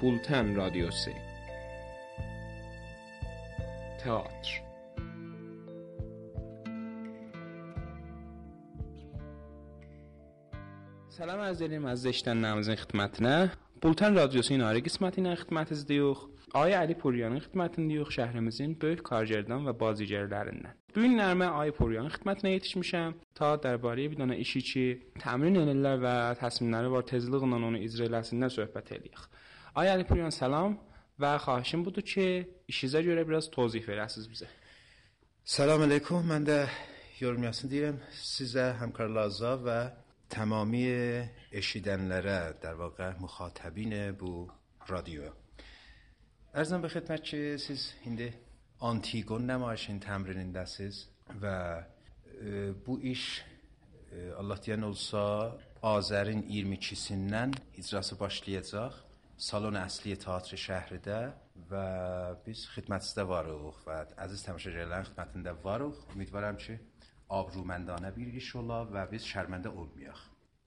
بولتن رادیو سی، تئاتر. سلام از دلیم از زشتن نمزین خدمت نه. بولتن رادیو سی آره قسمتی نه خدمت از دیوخ. آیا علی پوریان خدمت دیوخ شهر مزین به کارجردان و بازیجر لرنن دو این نرمه آی پوریان خدمت نه یتش میشم تا درباره بیدانه ایشی چی تمرین انلر و تصمیم نره بار تزلیق نانونو ازره لسنده صحبت الیخ آیا علی پوریان سلام. و خواهشم بود که ایشیزا جوره براز توضیح بره اساس بزه سلام علیکم. من ده یورم یاسین دیرم سیزه همکار لازا و تمامی اشیدنلره در واقع مخاطبین بو رادیو. ارزم به خدمت که سیز هنده آنتیگون تمرین تمرینین دستیز و بو ایش الله دیان اولسا آزرین 22 سنن هیدراسو باشلیه زاخت. salon əsli teatr şəhridə və biz xidmətçidə varıq və əziz tamaşaçıların xidmətində varıq. Ümidvaram ki, abruməndana bir iş ola və biz şərməndə olmayaq.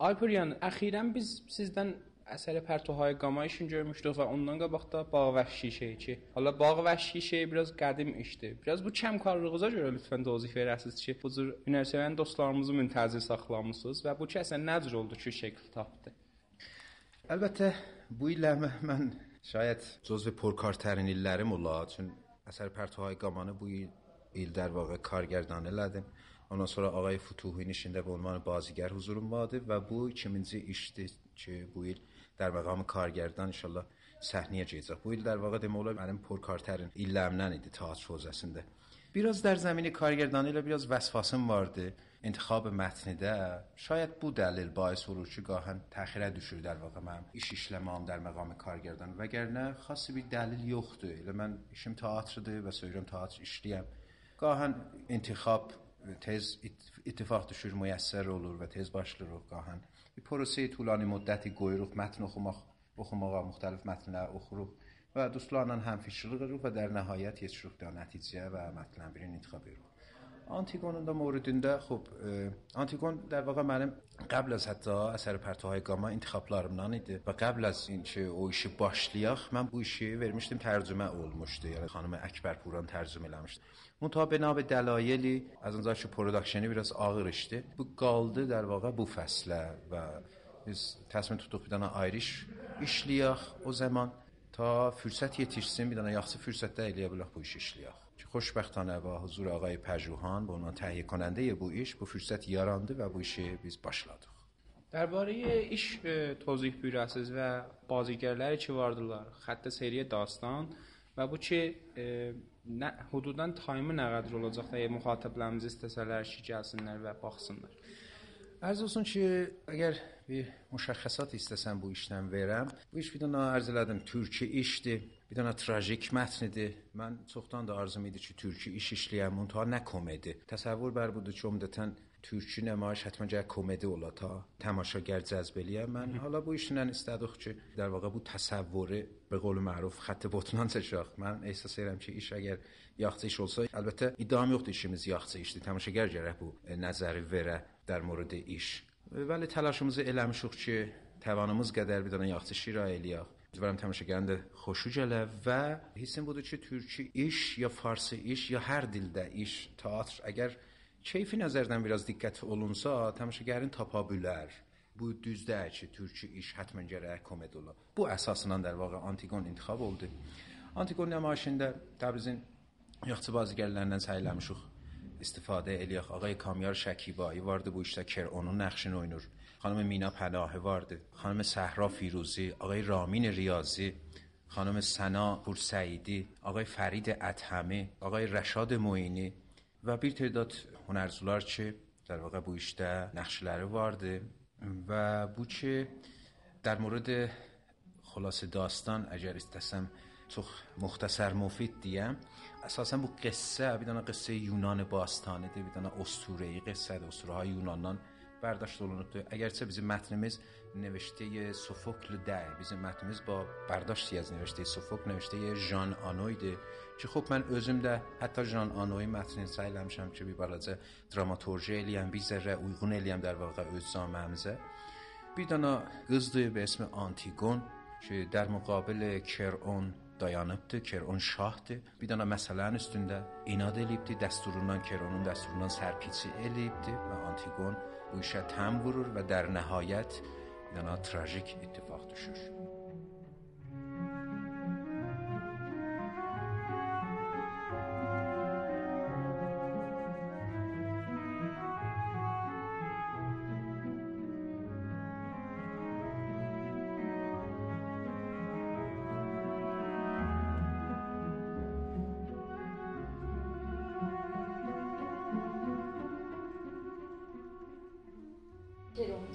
Alpuryan, əxirən biz sizdən əsəri Pərtohay Qama işini görmüşdük və ondan qabaq da Bağ Vəhşi şeyi ki, hələ Bağ Vəhşi şeyi biraz qədim işdir. Biraz bu kəmkarlığınıza görə lütfən dozih verəsiniz ki, bu cür hünərsevən dostlarımızı müntəzir saxlamışsınız və bu ki, əsən nə cür oldu ki, şəkil tapdı? Əlbəttə, bu illəmə mən şayət cüzvi porkartərin illərim ola, çünki əsər pərtuhay qamanı bu il, il dər vaqə kargərdan elədim. Ondan sonra Ağay Futuhin işində bu unvanı bazigar huzurum vardı və bu ikinci işdir ki, bu il dər məqamı kargərdan inşallah səhniyə gedəcək. Bu il dər vaqa demək olar mənim porkartərin illərimdən idi taç hozəsində. بیراز در زمین کارگردانی لا بیراز وسواسم وارده انتخاب متنده شاید بود دلیل باعث فروچی گاهن تاخیر دوشور در واقع. من ایش ایشلمام در مقام کارگردان. وگرنه خاصی بی دلیل یخته. و من ایشم تئاتر ده و سویرم تئاتر ایشلیم گاهن انتخاب تیز اتفاق دوشور میسر اولور و تیز باشلور و گاهن. یه پروسه طولانی مدتی گویروخ متن اخو مخ اخو مختلف متن اخو و دوستان آن هم پیش رو و در نهایت یه شروع در نتیجه و مطلب به انتخابی رو. آنتیگون در مورد اینده خب آنتیگون در واقع معلم قبل از حتی اثر پرتوهای گاما انتخاب لارم نانیده و قبل از این چه او ایشی من بو ایشی ورمشتیم ترجمه اول مشته یعنی خانم اکبر پوران ترجمه لامشت اون تا بنابرای دلائلی از انزای چه پروڈاکشنی بیراز آغیر اشتی بو گالده در واقع بو فصله و تصمیم تو تو پیدانا آیریش ایشلیخ او زمان ta fürsət yetişsin, bir dənə yaxşı fürsətdə eləyə bilək bu işi işləyək. Xoşbəxtanə və huzur ağay Pəjuhan, bunun təhqiq konəndəyə bu iş, bu fürsət yarandı və bu işi biz başladıq. Dərbarəyə iş e, tozyiq bürəsiz və bazigərləri ki vardılar, xəttə seriyə dastan və bu ki e, nə hududdan tayımı nə qədər olacaq da e, müxatiblərimiz istəsələr ki gəlsinlər və baxsınlar. Ərz olsun ki, əgər bir müşخصات istəsən bu işdən verəm. Bu iş bir dənə لدم ترکی türki işdir. Bir dənə trajik mətnidir. Mən çoxdan da arzum idi ki, türki iş işləyəm, onta تصور بر Təsəvvür bər budur ترکی نمایش حتما جای کمدی اولا تا تماشاگر جذب الیم من حالا بو ایشونن استدخ که در واقع بود تصوره به قول معروف خط بطلان تشاخ من احساس ایرم که ایش اگر یاخته ایش olsa البته ایدام یوخت ایشیمیز یاخته ایشتی تماشاگر جره بو نظر وره در مورد ایش Bəli, təlaşımızı eləmişik ki, təvanımız qədər bir dənə yaxşı şir eləyək. Ümidvaram tamaşaçıların da xoşu gələ və hissim budur ki, türkü iş ya farsı iş ya hər dildə iş, teatr əgər keyfi nəzərdən biraz diqqət olunsa, tamaşaçıların tapa bilər. Bu düzdür ki, türkü iş həttən gərək komedi ola. Bu əsasla dər vaqa Antigon intixab oldu. Antigon nümayişində Təbrizin yaxşı bazıgərlərindən sayılamışıq. استفاده الیاخ آقای کامیار شکیبایی وارد بوشتا کرانو نقش نوینور. خانم مینا پناه وارد. خانم صحرا فیروزی آقای رامین ریاضی خانم سنا پورسعیدی آقای فرید اتهمه آقای رشاد معینی و بیر تعداد هنرزولار چه در واقع بویشته نقشلره وارد و بوچه در مورد خلاص داستان اگر استسم تو مختصر مفید دیم. اساسا بو قصه بیدانا قصه یونان باستانه دی بیدانا اسطوره ای قصه ده اسطوره های یونانان برداشت olunubdu. Əgərsə بیزی متنمیز نوشته سوفوکل ده بیزی متنمیز با برداشتی از نوشته سوفوکل نوشته ژان آنویده چه خب من özüm ده حتی ژان آنوی متن سعی eləmişəm چه بی balaca dramaturji بی bir zərrə uyğun در واقع öz zaməmizə. Bir dana qızdı به اسم آنتیگون که در مقابل کرون dayanıbdı, Keron şahdır. Bir dənə məsələnin üstündə inad eləyibdi, dəsturundan Keronun dəsturundan sərpiçi eləyibdi və Antigon bu işə təm vurur və در nəhayət bir dənə trajik ittifaq düşür.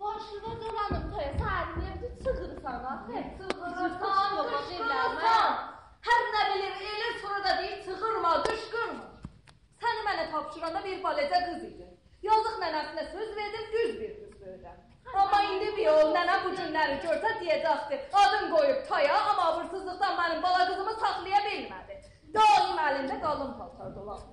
Başına dolanım toya, səhərin evdə çıxırsan, axı. Yox, evlərmə. Hər nə bilir, elə sonra da deyir, çıxırma, qışqırma. Səni mənə tapşıranda bir baləcə qız idi. Yazıq nənəsinə söz verdim, düz bir qız böyüdəm. Amma indi bir yol nənə bu günləri görsə deyəcəkdi, adım qoyub taya, amma abırsızlıqdan mənim bala qızımı saxlaya bilmədi. Daim əlində qalın paltar dolanır.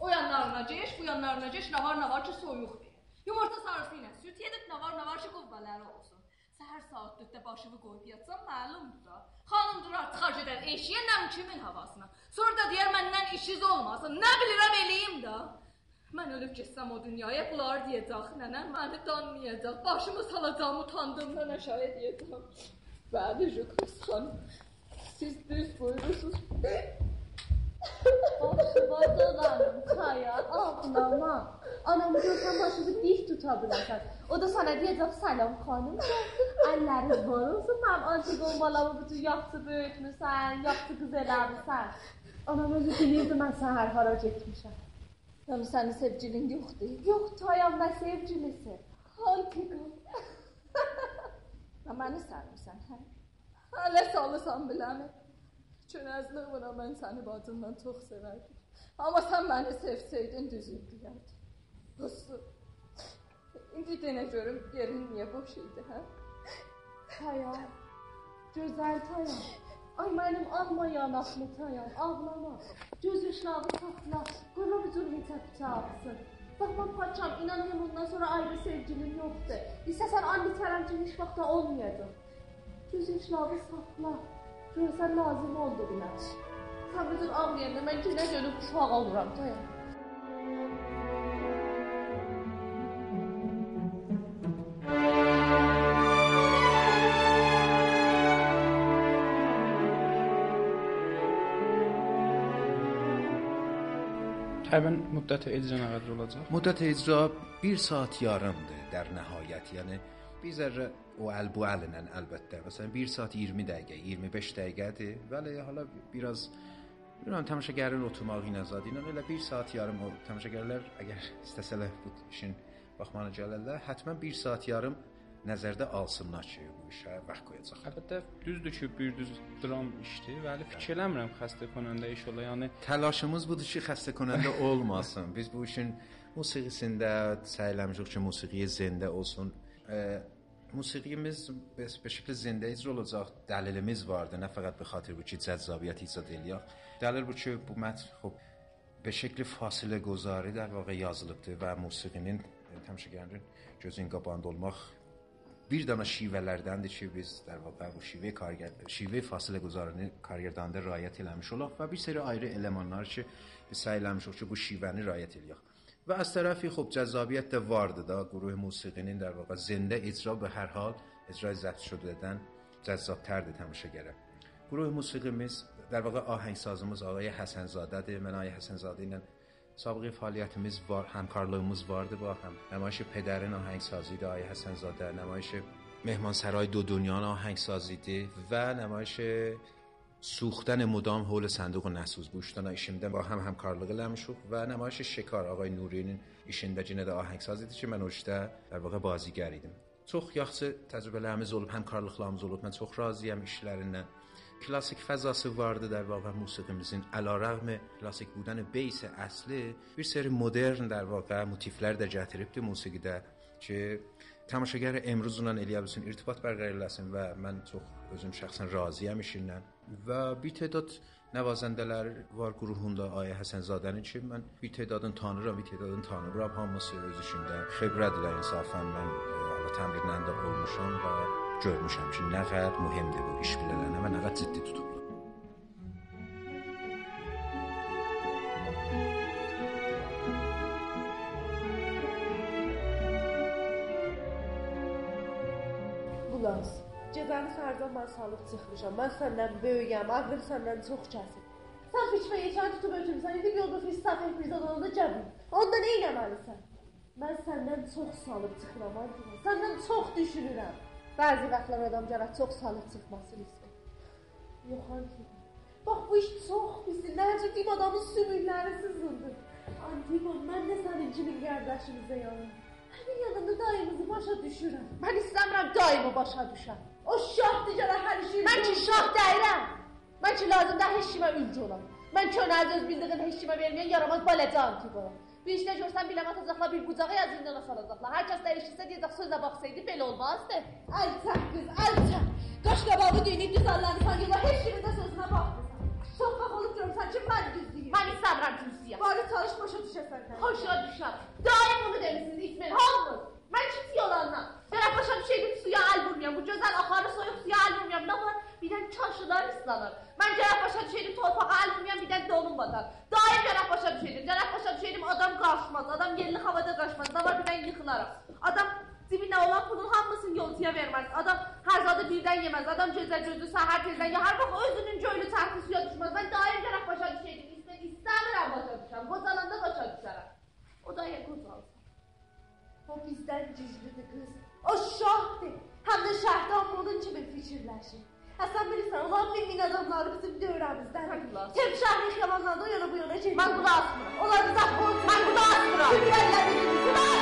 O yanlarına geç, bu yanlarına geç, nə var nə var ki soyuqdur. Yumurta sarısı ilə süt yedib, nə var nə var ki quvvələri olsun. Səhər saat 4-də başımı qoyub yatsam məlumdur da. Xanım durar, çıxar gedər eşiyə nəm kimin havasına. Sonra da deyər məndən işiniz olmasın. Nə bilirəm eləyim də. Mən ölüb getsəm o dünyaya, bunlar deyəcək, nənə məni danmayacaq. Başımı salacağım, utandığımdan aşağı deyəcəm. Bəli, Jukris xanım. Siz düz buyurursunuz. Başıma dolanım Kaya, ağlama. Anamı görsən başını dik tuta bilərsən. O da sana deyəcək salam xanım. Əllərin var olsun, mənim Antigon balamı bütün yaxşı böyütmüsən, yaxşı qız eləmirsən. Anam özü bilirdi mən səhər hara getmişəm. Yəni sənin sevgilin yoxdur. Yox, Tayam nə sevgilisi? Antigon. Və məni sevmirsən, hə? Hələ salısan biləmi? Çönəzliğimlə mən səni bacından çox sevərdim. Amma sən məni sevsəydin düzür deyərdim. Dostu. İndi denə görüm yerin niyə boş idi, hə? Taya. Gözəl Taya. Ay mənim alma yanaqlı Tayam, ağlama. Göz yaşlarını saxla. Quru bir cür heç çağırsın. Bax mən paçam, inan hem bundan sonra ayrı sevgilim yoxdur. İstəsən anne tərəmcin heç vaxt da olmayacaq. Göz yaşlarını saxla. Görsən lazım oldu biraz. Sən bütün ağlayanda mən yenə dönüb uşaq oluram da. Təqribən müddəti icra nə qədər olacaq? Müddət icra 1 saat yarımdır در nəhayət. Yəni bir zərrə o əlbu əllə əlbəttə. Məsələn 1 saat 20 dəqiqə, 25 dəqiqədir. Bəli, hala biraz bilmirəm tamaşagarın oturmağı ilə zad ilə elə 1 saat yarım o tamaşagarlar əgər istəsələr bu işin baxmanı gələrlər, həttəmən 1 saat yarım nəzərdə alsınlar ki, bu işə vaxt qoyacaq. Əlbəttə düzdür ki, bir düz dram işdir, vəli fikir eləmirəm xəstə konəndə iş ola. Yəni təlaşımız budur ki, xəstə konəndə olmasın. Biz bu işin musiqisində səy eləmişik ki, musiqi zində olsun. موسیقیmiz به شکل زنده اجرا olacaq. Dəlilimiz vardı. Nə fəqət به خاطر bu ki, cəzabiyyət icad eləyək. Dəlil bu ki, bu mətn xub به şəkli fasilə gozarı در واقع yazılıbdır və musiqinin tamaşagarın gözün qabağında olmaq bir dana şivələrdəndir ki, biz در واقع bu şivə karger şivə fasilə gozarını kargerdanda riayət eləmiş olaq və bir seri ayrı elementlər ki, biz səy eləmişik ki, bu şivəni riayət eləyək. و از طرفی خب جذابیت وارد دا گروه موسیقینین در واقع زنده اجرا به هر حال اجرای ضبط شدهدن جذابترdir tamaşagara. گروه موسیقیmiz در واقع آهنگسازımız آقای حسن زاده من آقای حسن زاده ilə سابقه فعالیتimiz var, همکارlığımız vardı با هم. نمایش پدرین آهنگسازی ده آقای حسن زاده، نمایش مهمانسرای دو دنیا آهنگسازی ده و نمایش سوختن مدام حول صندوق نسوز بوشتان işimdə با هم eləmişik və nümayiş Şekar ağay Nurinin işində yenə də ahəngsaz idi ki, mən o işdə در واقع bazigər idim. Çox yaxşı təcrübələrimiz olub, həmkarlıqlarımız olub. Mən çox razıyam işlərindən. کلاسیک فضası vardı در واقع موسیقimizin əlarəğmi klassik بودن بیس اصلی bir seri modern در واقع motivlər də gətiribdi musiqidə ki tamaşagar emruzla eləyə bilsin, irtibat bərqərar eləsin və mən çox özüm şəxsən razıyam işinlə. Və bir tədad nəvazəndələr var qrupunda Ayə Həsənzadəni ki, mən bir tədadını tanıyıram, bir tədadını tanımıram, hamısı öz işində xebrədirlər insafən mən hələ təmrinlə də olmuşam və görmüşəm ki, nə qədər mühümdür bu iş bilənə və nə qədər ciddi tutulur. Mən salıb çıxmışam. Mən səndən böyüyəm, ağrım səndən çox kəsir. Sən fikrə yekən tutub ötürmüsən, indi bioqrafi Safət Mirzadonda gəbin. Onda nə etməlisən? Mən səndən çox salıb çıxıram, Antina. Səndən çox düşünürəm. Bəzi vaxtlar adam gərək çox salıb çıxmasını istəyir. Yox, Antina. Bax bu iş çox pisdir. Necə deyim adamın sümükləri sızıldı. Antima, mən də sənin kimi qardaşınıza yanım. Həmin yanında dayımızı başa düşürəm. Mən istəmirəm dayımı başa düşəm. O şahdır gərək hər işi. Mən ki şah deyirəm. Mən ki lazımda heç kimə ülkü olam. Mən könəz öz bildiğin heç kimə verməyən yaramaz balaca antiqoram. Bir işdə görsən biləm atacaqlar bir bucağa ya zindana salacaqlar. Hər kəs dəyişirsə deyəcək sözə baxsaydı belə olmazdı. Əlçək qız, əlçək. Qaş qabağı düyünüb düzəllərsən yola heç kimin də sözünə baxmırsan. Vaxt olub görürsən ki, mən düzdüyüm. Mən istəmirəm kürsüyə. Bari çalış başa düşəsən. Xoşa düşər. Daim bunu demisiniz İsmail hamınız. Mən ciddi olandan. Gərək başa düşəydim suya əl vurmayam. Bu gözəl axarı soyuq suya əl vurmayam. Nə var? Bir dən çaşılar ıslanır. Mən gərək başa düşəydim torpağa əl vurmayam. Bir dən donum batar. Daim gərək başa düşəydim. Gərək başa düşəydim adam qarışmaz. Adam yerli havada qaçmaz. Nə var? Bir dən yıxılarım. Adam cibində olan pulun hamısını yolcuya verməz. Adam hər zadı birdən yeməz. Adam gecə gözü səhər tezdən ya hər vaxt özünün göylü tərsi suya düşməz. Mən fikirləşir. Həsən bilirsən, olan min min adamları bizim dövrəmizdən. Şəhri yalanlarda o yana bu yana çəkir. Mən qulaq asmıram. Onlar bizə qorxur. Mən qulaq asmıram. Türklərlə qulaq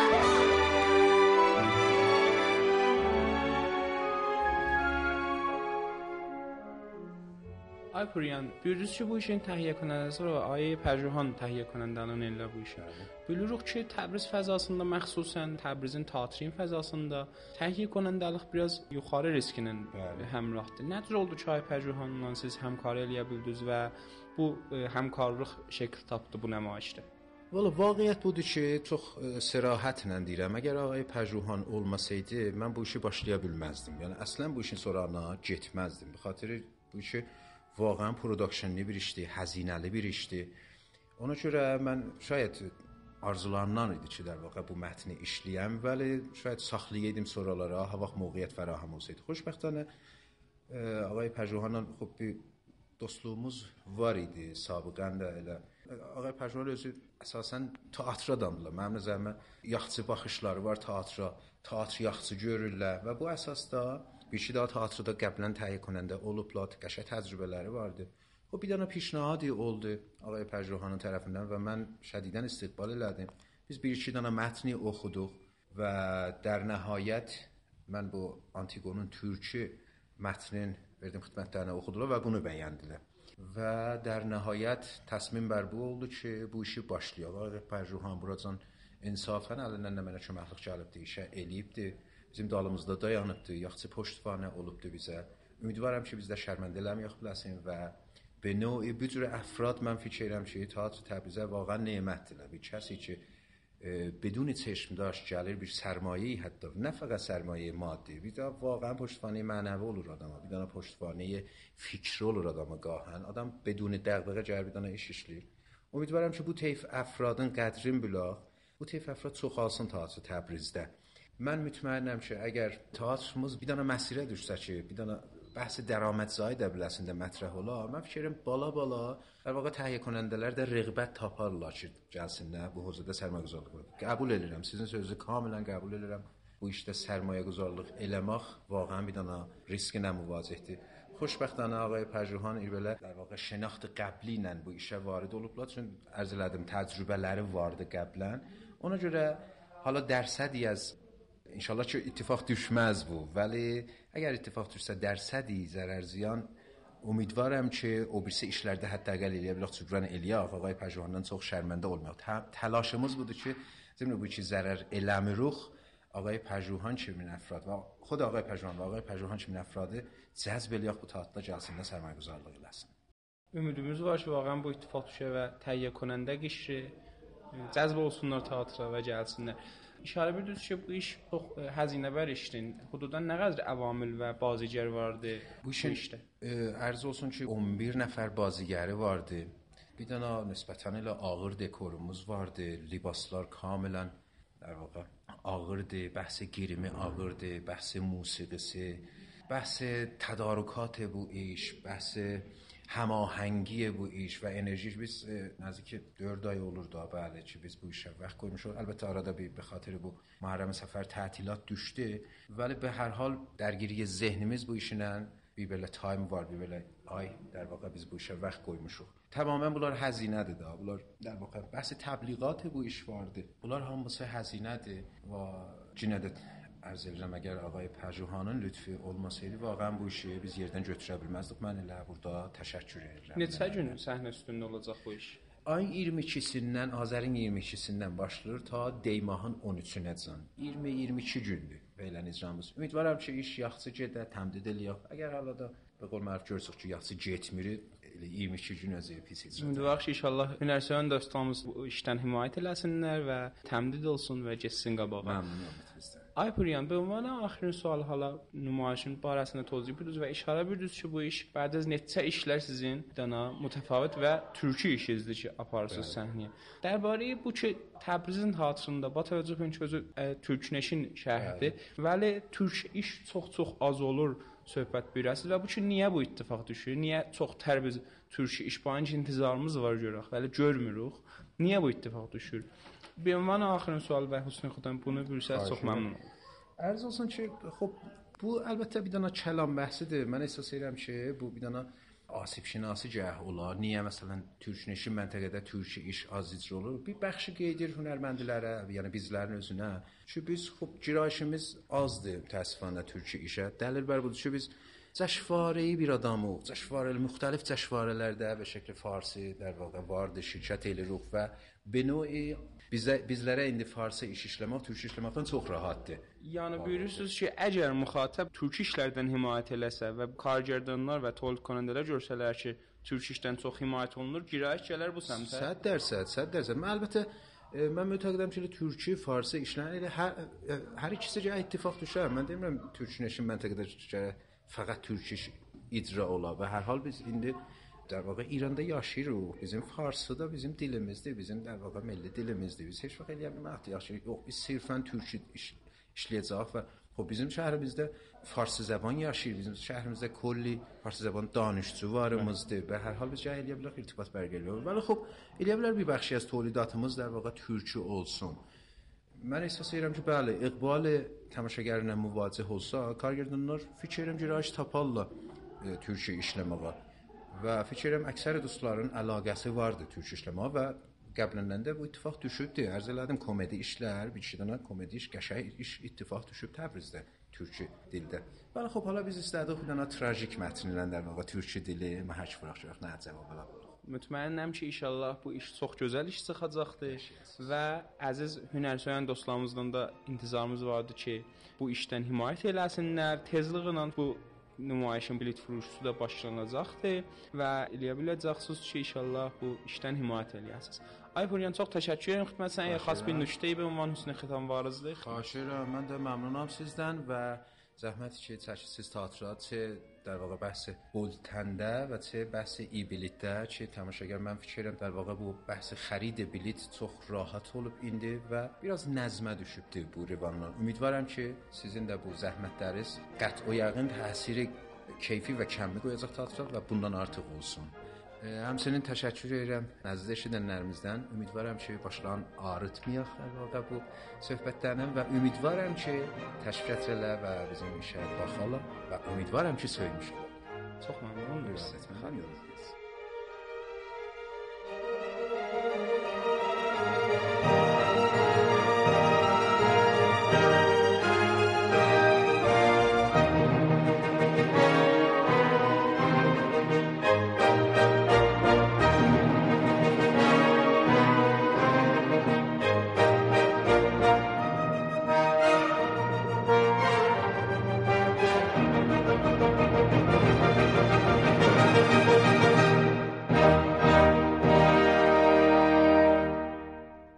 آی پوریان bilirsiniz ki bu işin təhiyyə کنندəsi var və Ayə Pərjuhan təhiyyə کنندənin elə bu işə. Bilirik ki Təbriz fəzasında məxsusən Təbrizin teatrın fəzasında təhiyyə کنندəlik biraz yuxarı risklə Bəli. həmrahdır. Nədir oldu ki Ayə Pərjuhanla siz həmkarı eləyə bildiniz və bu e, həmkarlıq şəkil tapdı bu nümayişdə? Valla vaqiət budur ki, çox ə, sərahətlə deyirəm. Əgər ağay Pəjruhan olmasaydı, mən bu işi başlaya bilməzdim. Yəni əslən bu işin sorağına getməzdim. Be xatir bu işi واقعا پروداکشنلی bir işdir, həzinəli bir işdir. Ona görə mən şayət arzularımdan idi ki, در واقع bu mətni işləyəm, bəli, şayət saxlayaydım sonralara, ha vaxt mövqeyyət fərahəm olsaydı. Xoşbəxtənə ə, ağay Pəjruhanla xub bir dostluğumuz var idi sabiqən də elə. Ağay Pəjruhan özü əsasən teatr adamdılar. Mənim nəzərimə yaxçı baxışları var teatra, teatr yaxçı görürlər və bu əsasda bir daha teatrda qəblən təyin کننده olublar, qəşəng təcrübələri vardı. O bir dənə پیشنهادی oldu ağay Pəjruhanın tərəfindən və mən şədidən istiqbal elədim. Biz bir iki dənə mətni oxuduq və در nəhayət mən bu Antigonun türkü mətnin verdim xidmətlərinə oxudular və bunu bəyəndilər. Və در nəhayət təsmin bər bu oldu ki, bu işi başlayaq. Ağay Pəjruhan buracan insafən əlindən nə mənə köməklik gəlibdi, işə eləyibdi. bizim dalımızda dayanıbdır, yaxşı poştvanə olubdur bizə. Ümidvaram ki, biz də şərməndə eləməyək biləsin və به نوعی به جور افراد من فکرم که اطاعت تبریزه واقعا نعمت دلوی کسی که بدون چشم داشت جلیر بیر سرمایه حتی نه فقط سرمایه مادی بیدا واقعا پشتوانه معنوی آدم ها بیدانا پشتوانه فکر olur adama گاهن آدم بدون دقدقه جلیر بیدانا ایشش لیر امیدوارم که bu تیف افرادن قدرین بلا bu تیف افراد çox alsın taatı Təbrizdə. Mən mütməinnəm ki, əgər teatrımız bir dənə məsirə düşsə ki, bir dənə bəhs dərəmədzai dəbiləsində mətrəh olar, mən fikirəm bala-bala در واقع تهیه کنندələr də rəğbət taparlar ki, gəlsinlər bu hövzədə sərmayəguzarlıq edə. Qəbul edirəm, sizin sözünüzü kamilən qəbul edirəm. Bu işdə sərmayəguzarlıq eləmək vaqəən bir dənə risklə müvaziəhdir. Xoşbəxtانه آقای پژوهان ایربله در واقع شناخت قبلی ilə bu işə varid olublar چون ارز elədim təcrübələri vardı qəblən. Ona görə حالا درصدی از انشالله که اتفاق düşməz bu ولی اگر اتفاق düşsə درصدی ضرر زیان امیدوارم که o birisi işlərdə həddəqəl eləyə bilək cübrən eləyək, ağay pəjvandan çox şərməndə olmayaq. تلاشımız budur ki, ضمن bu ki zərər eləmirik, آقای پژوهان چمین افراد و خود آقای پژوهان و آقای پژوهان چمین افراد cəzb eləyək bu təatla gəlsinlər sərmayəgüzarlıq eləsin. Ümidimiz var ki, vaqəən bu ittifaq düşə və təhiyyə konəndə qişri cəzb olsunlar teatra və gəlsinlər. اشاره بدید چه بویش؟ خب، هزینه برشتین حدودا نقدر عوامل و بازیگر وارده بوشته عرض olsun چه 11 نفر بازیگر وارده. بیدانا dənə nisbətən آغر دکورموز وارده. vardı. کاملا در واقع آغرده. بحث گیرمی آغرده. بحث موسیقی. بحث تدارکات بویش. بحث هماهنگی bu iş və enerji biz نزدیک 4 ay olur da bəli ki biz bu işə vaxt qoymuşuq. Əlbəttə arada bir به خاطر bu Muharrem səfər tətilat düşdü. Vəli به هر حال درگیری zehnimiz bu işlə bir belə time var, bir belə ay در واقع biz bu işə vaxt qoymuşuq. Tamamilə bunlar həzinədir də. Bunlar در واقع bəhs təbliğat bu iş vardı. Bunlar hamısı həzinədir və də Ərz edirəm, əgər ağay Pərcuhanın lütfi olmasaydı, vaxtən bu işi biz yerdən götürə bilməzdik. Mən elə burada təşəkkür edirəm. Neçə gün səhnə üstündə olacaq bu iş? Ayın 22-sindən, Azərin 22-sindən başlayır ta Deymahın 13-nəcən. 20-22 gündür belə icramız. Ümidvaram ki, iş yaxşı gedə, təmdid eləyək. Əgər hələ də və qol mərif görürsük ki, yaxşı getmir, elə 22 gün əziyyət pis icra. İndi vaxt inşallah hünərsevən dostlarımız bu işdən himayət eləsinlər və təmdid olsun və getsin qabağa. Məmnuniyyətlə. Ay Puriyan به عنوان آخرین سوال حالا nümayişin barəsində توضیح bildiniz və işarə bildiniz ki, bu iş بعد از neçə işlər sizin dana mütəfavit və türkü işinizdir ki, aparırsınız səhnəyə. Dərbarə bu ki, Təbrizin xatirində ba təvəccüh ki, özü türkneşin şəhəridir. Vəli türk iş çox-çox az olur söhbət birəsiz və bu ki, niyə bu ittifaq düşür? Niyə çox tərbiz türk iş bayınca intizarımız var görək, vəli görmürük. Niyə bu ittifaq düşür? به عنوان آخرین سوال و حسن خودم bunu buyursaz çox məmnun olarım. Ərz olsun ki, xop bu əlbəttə bir dənə kəlam bəhsidir. Mən əsas edirəm ki, bu bir dənə asib şinasi cəh olar. Niyə məsələn türkneşin məntəqədə türkçə iş az icra olur? Bir bəxşi qeyd edir hünərməndilərə, yəni bizlərin özünə. Çünki biz xop girayişimiz azdır təəssüfənə türkçə işə. Dəlil bər budur ki, biz cəşvarəyi bir adamı, cəşvarəli müxtəlif cəşvarələrdə və şəkli farsi در واقع vardı, şirkət eləyirik və به نوعی bizə bizlərə indi farsı iş işləmək, türk işləməkdən çox rahatdır. Yəni buyurursunuz ki, əgər müxatəb türk işlərdən himayət eləsə və kargərdanlar və tolid konəndələr görsələr ki, türk işdən çox himayət olunur, girayiş gələr bu səmtə. 100%, 100%. Mən əlbəttə mən mütəqqidim ki, türkü, farsı işlənir. Elə hər hər ikisi gələ ittifaq düşər. Mən demirəm türk nəşin məntəqədə gələ faqat türk iş icra ola və hər hal biz indi Dəqiq vaxt İranda yaşayırıq. Bizim farsı da bizim dilimizdir, bizim dəqiq vaxt milli dilimizdir. Biz heç vaxt eləyə bilmərik yaxşı. Yox, biz sirfən türkçü iş, işləyəcəyik və xo bizim şəhərimizdə farsı zəban yaşayır. Bizim şəhərimizdə kolli farsı zəban danışçı varımızdır və hər hal biz cəh eləyə bilərik irtibat bərqərar. Bəli, xo eləyə bilər bir bəxşi az təlidatımız dəqiq vaxt türkçü olsun. Mən əsas edirəm ki, bəli, iqbal tamaşagarına müvacih olsa, kargərdanlar fikir edirəm ki, rahat taparlar e, türkçə işləməyə. Və fikirəm əksər dostların əlaqəsi vardı türk işləməyə və qəbləndən də bu ittifaq düşübdü. Ərz elədim komedi işlər, bir iki dənə komedi iş, qəşəng iş ittifaq düşüb Təbrizdə türkçü dildə. Bəli, xop hala biz istədik bir dənə trajik mətnlə də və türkçü dili məhək buraxacaq, nə cavab ala Mütməyinnəm ki, inşallah bu iş çox gözəl iş çıxacaqdır və əziz hünərsöyən dostlarımızdan da intizarımız vardı ki, bu işdən himayət eləsinlər. Tezliklə bu nümayişin bilet furuşusu da başlanacaqdır və eləyə biləcəksiniz ki, inşallah bu işdən himayət eləyəsiniz. Ay Puriyan çox təşəkkür edirəm xidmətinizə. Əgər xas bir nüştəyi be ünvan hüsnü xitam varızlıq. Xahiş edirəm. Mən də məmnunam sizdən və zəhmət ki, çəkisiz teatra, çə در واقع بحث بولتنده و چه بحث ای بلیتdə ki, tamaşagar mən fikirəm در واقع bu bəhs xərid bilet çox rahat olub indi və biraz nəzmə düşübdür bu rivandan. Ümidvaram ki, sizin də bu zəhmətləriniz qət o yəqin təsiri keyfi və kəmli qoyacaq teatra və bundan artıq olsun. Həmçinin təşəkkür edirəm əziz eşidənlərimizdən. Ümidvaram ki, başlarını ağrıtmayaq əlbəttə bu söhbətlərdən və ümidvaram ki, təşviq etsinlər və bizim işə baxarlar və ümidvaram ki, söymüşlər. Çox məmnun oldum. Məmnun oldum.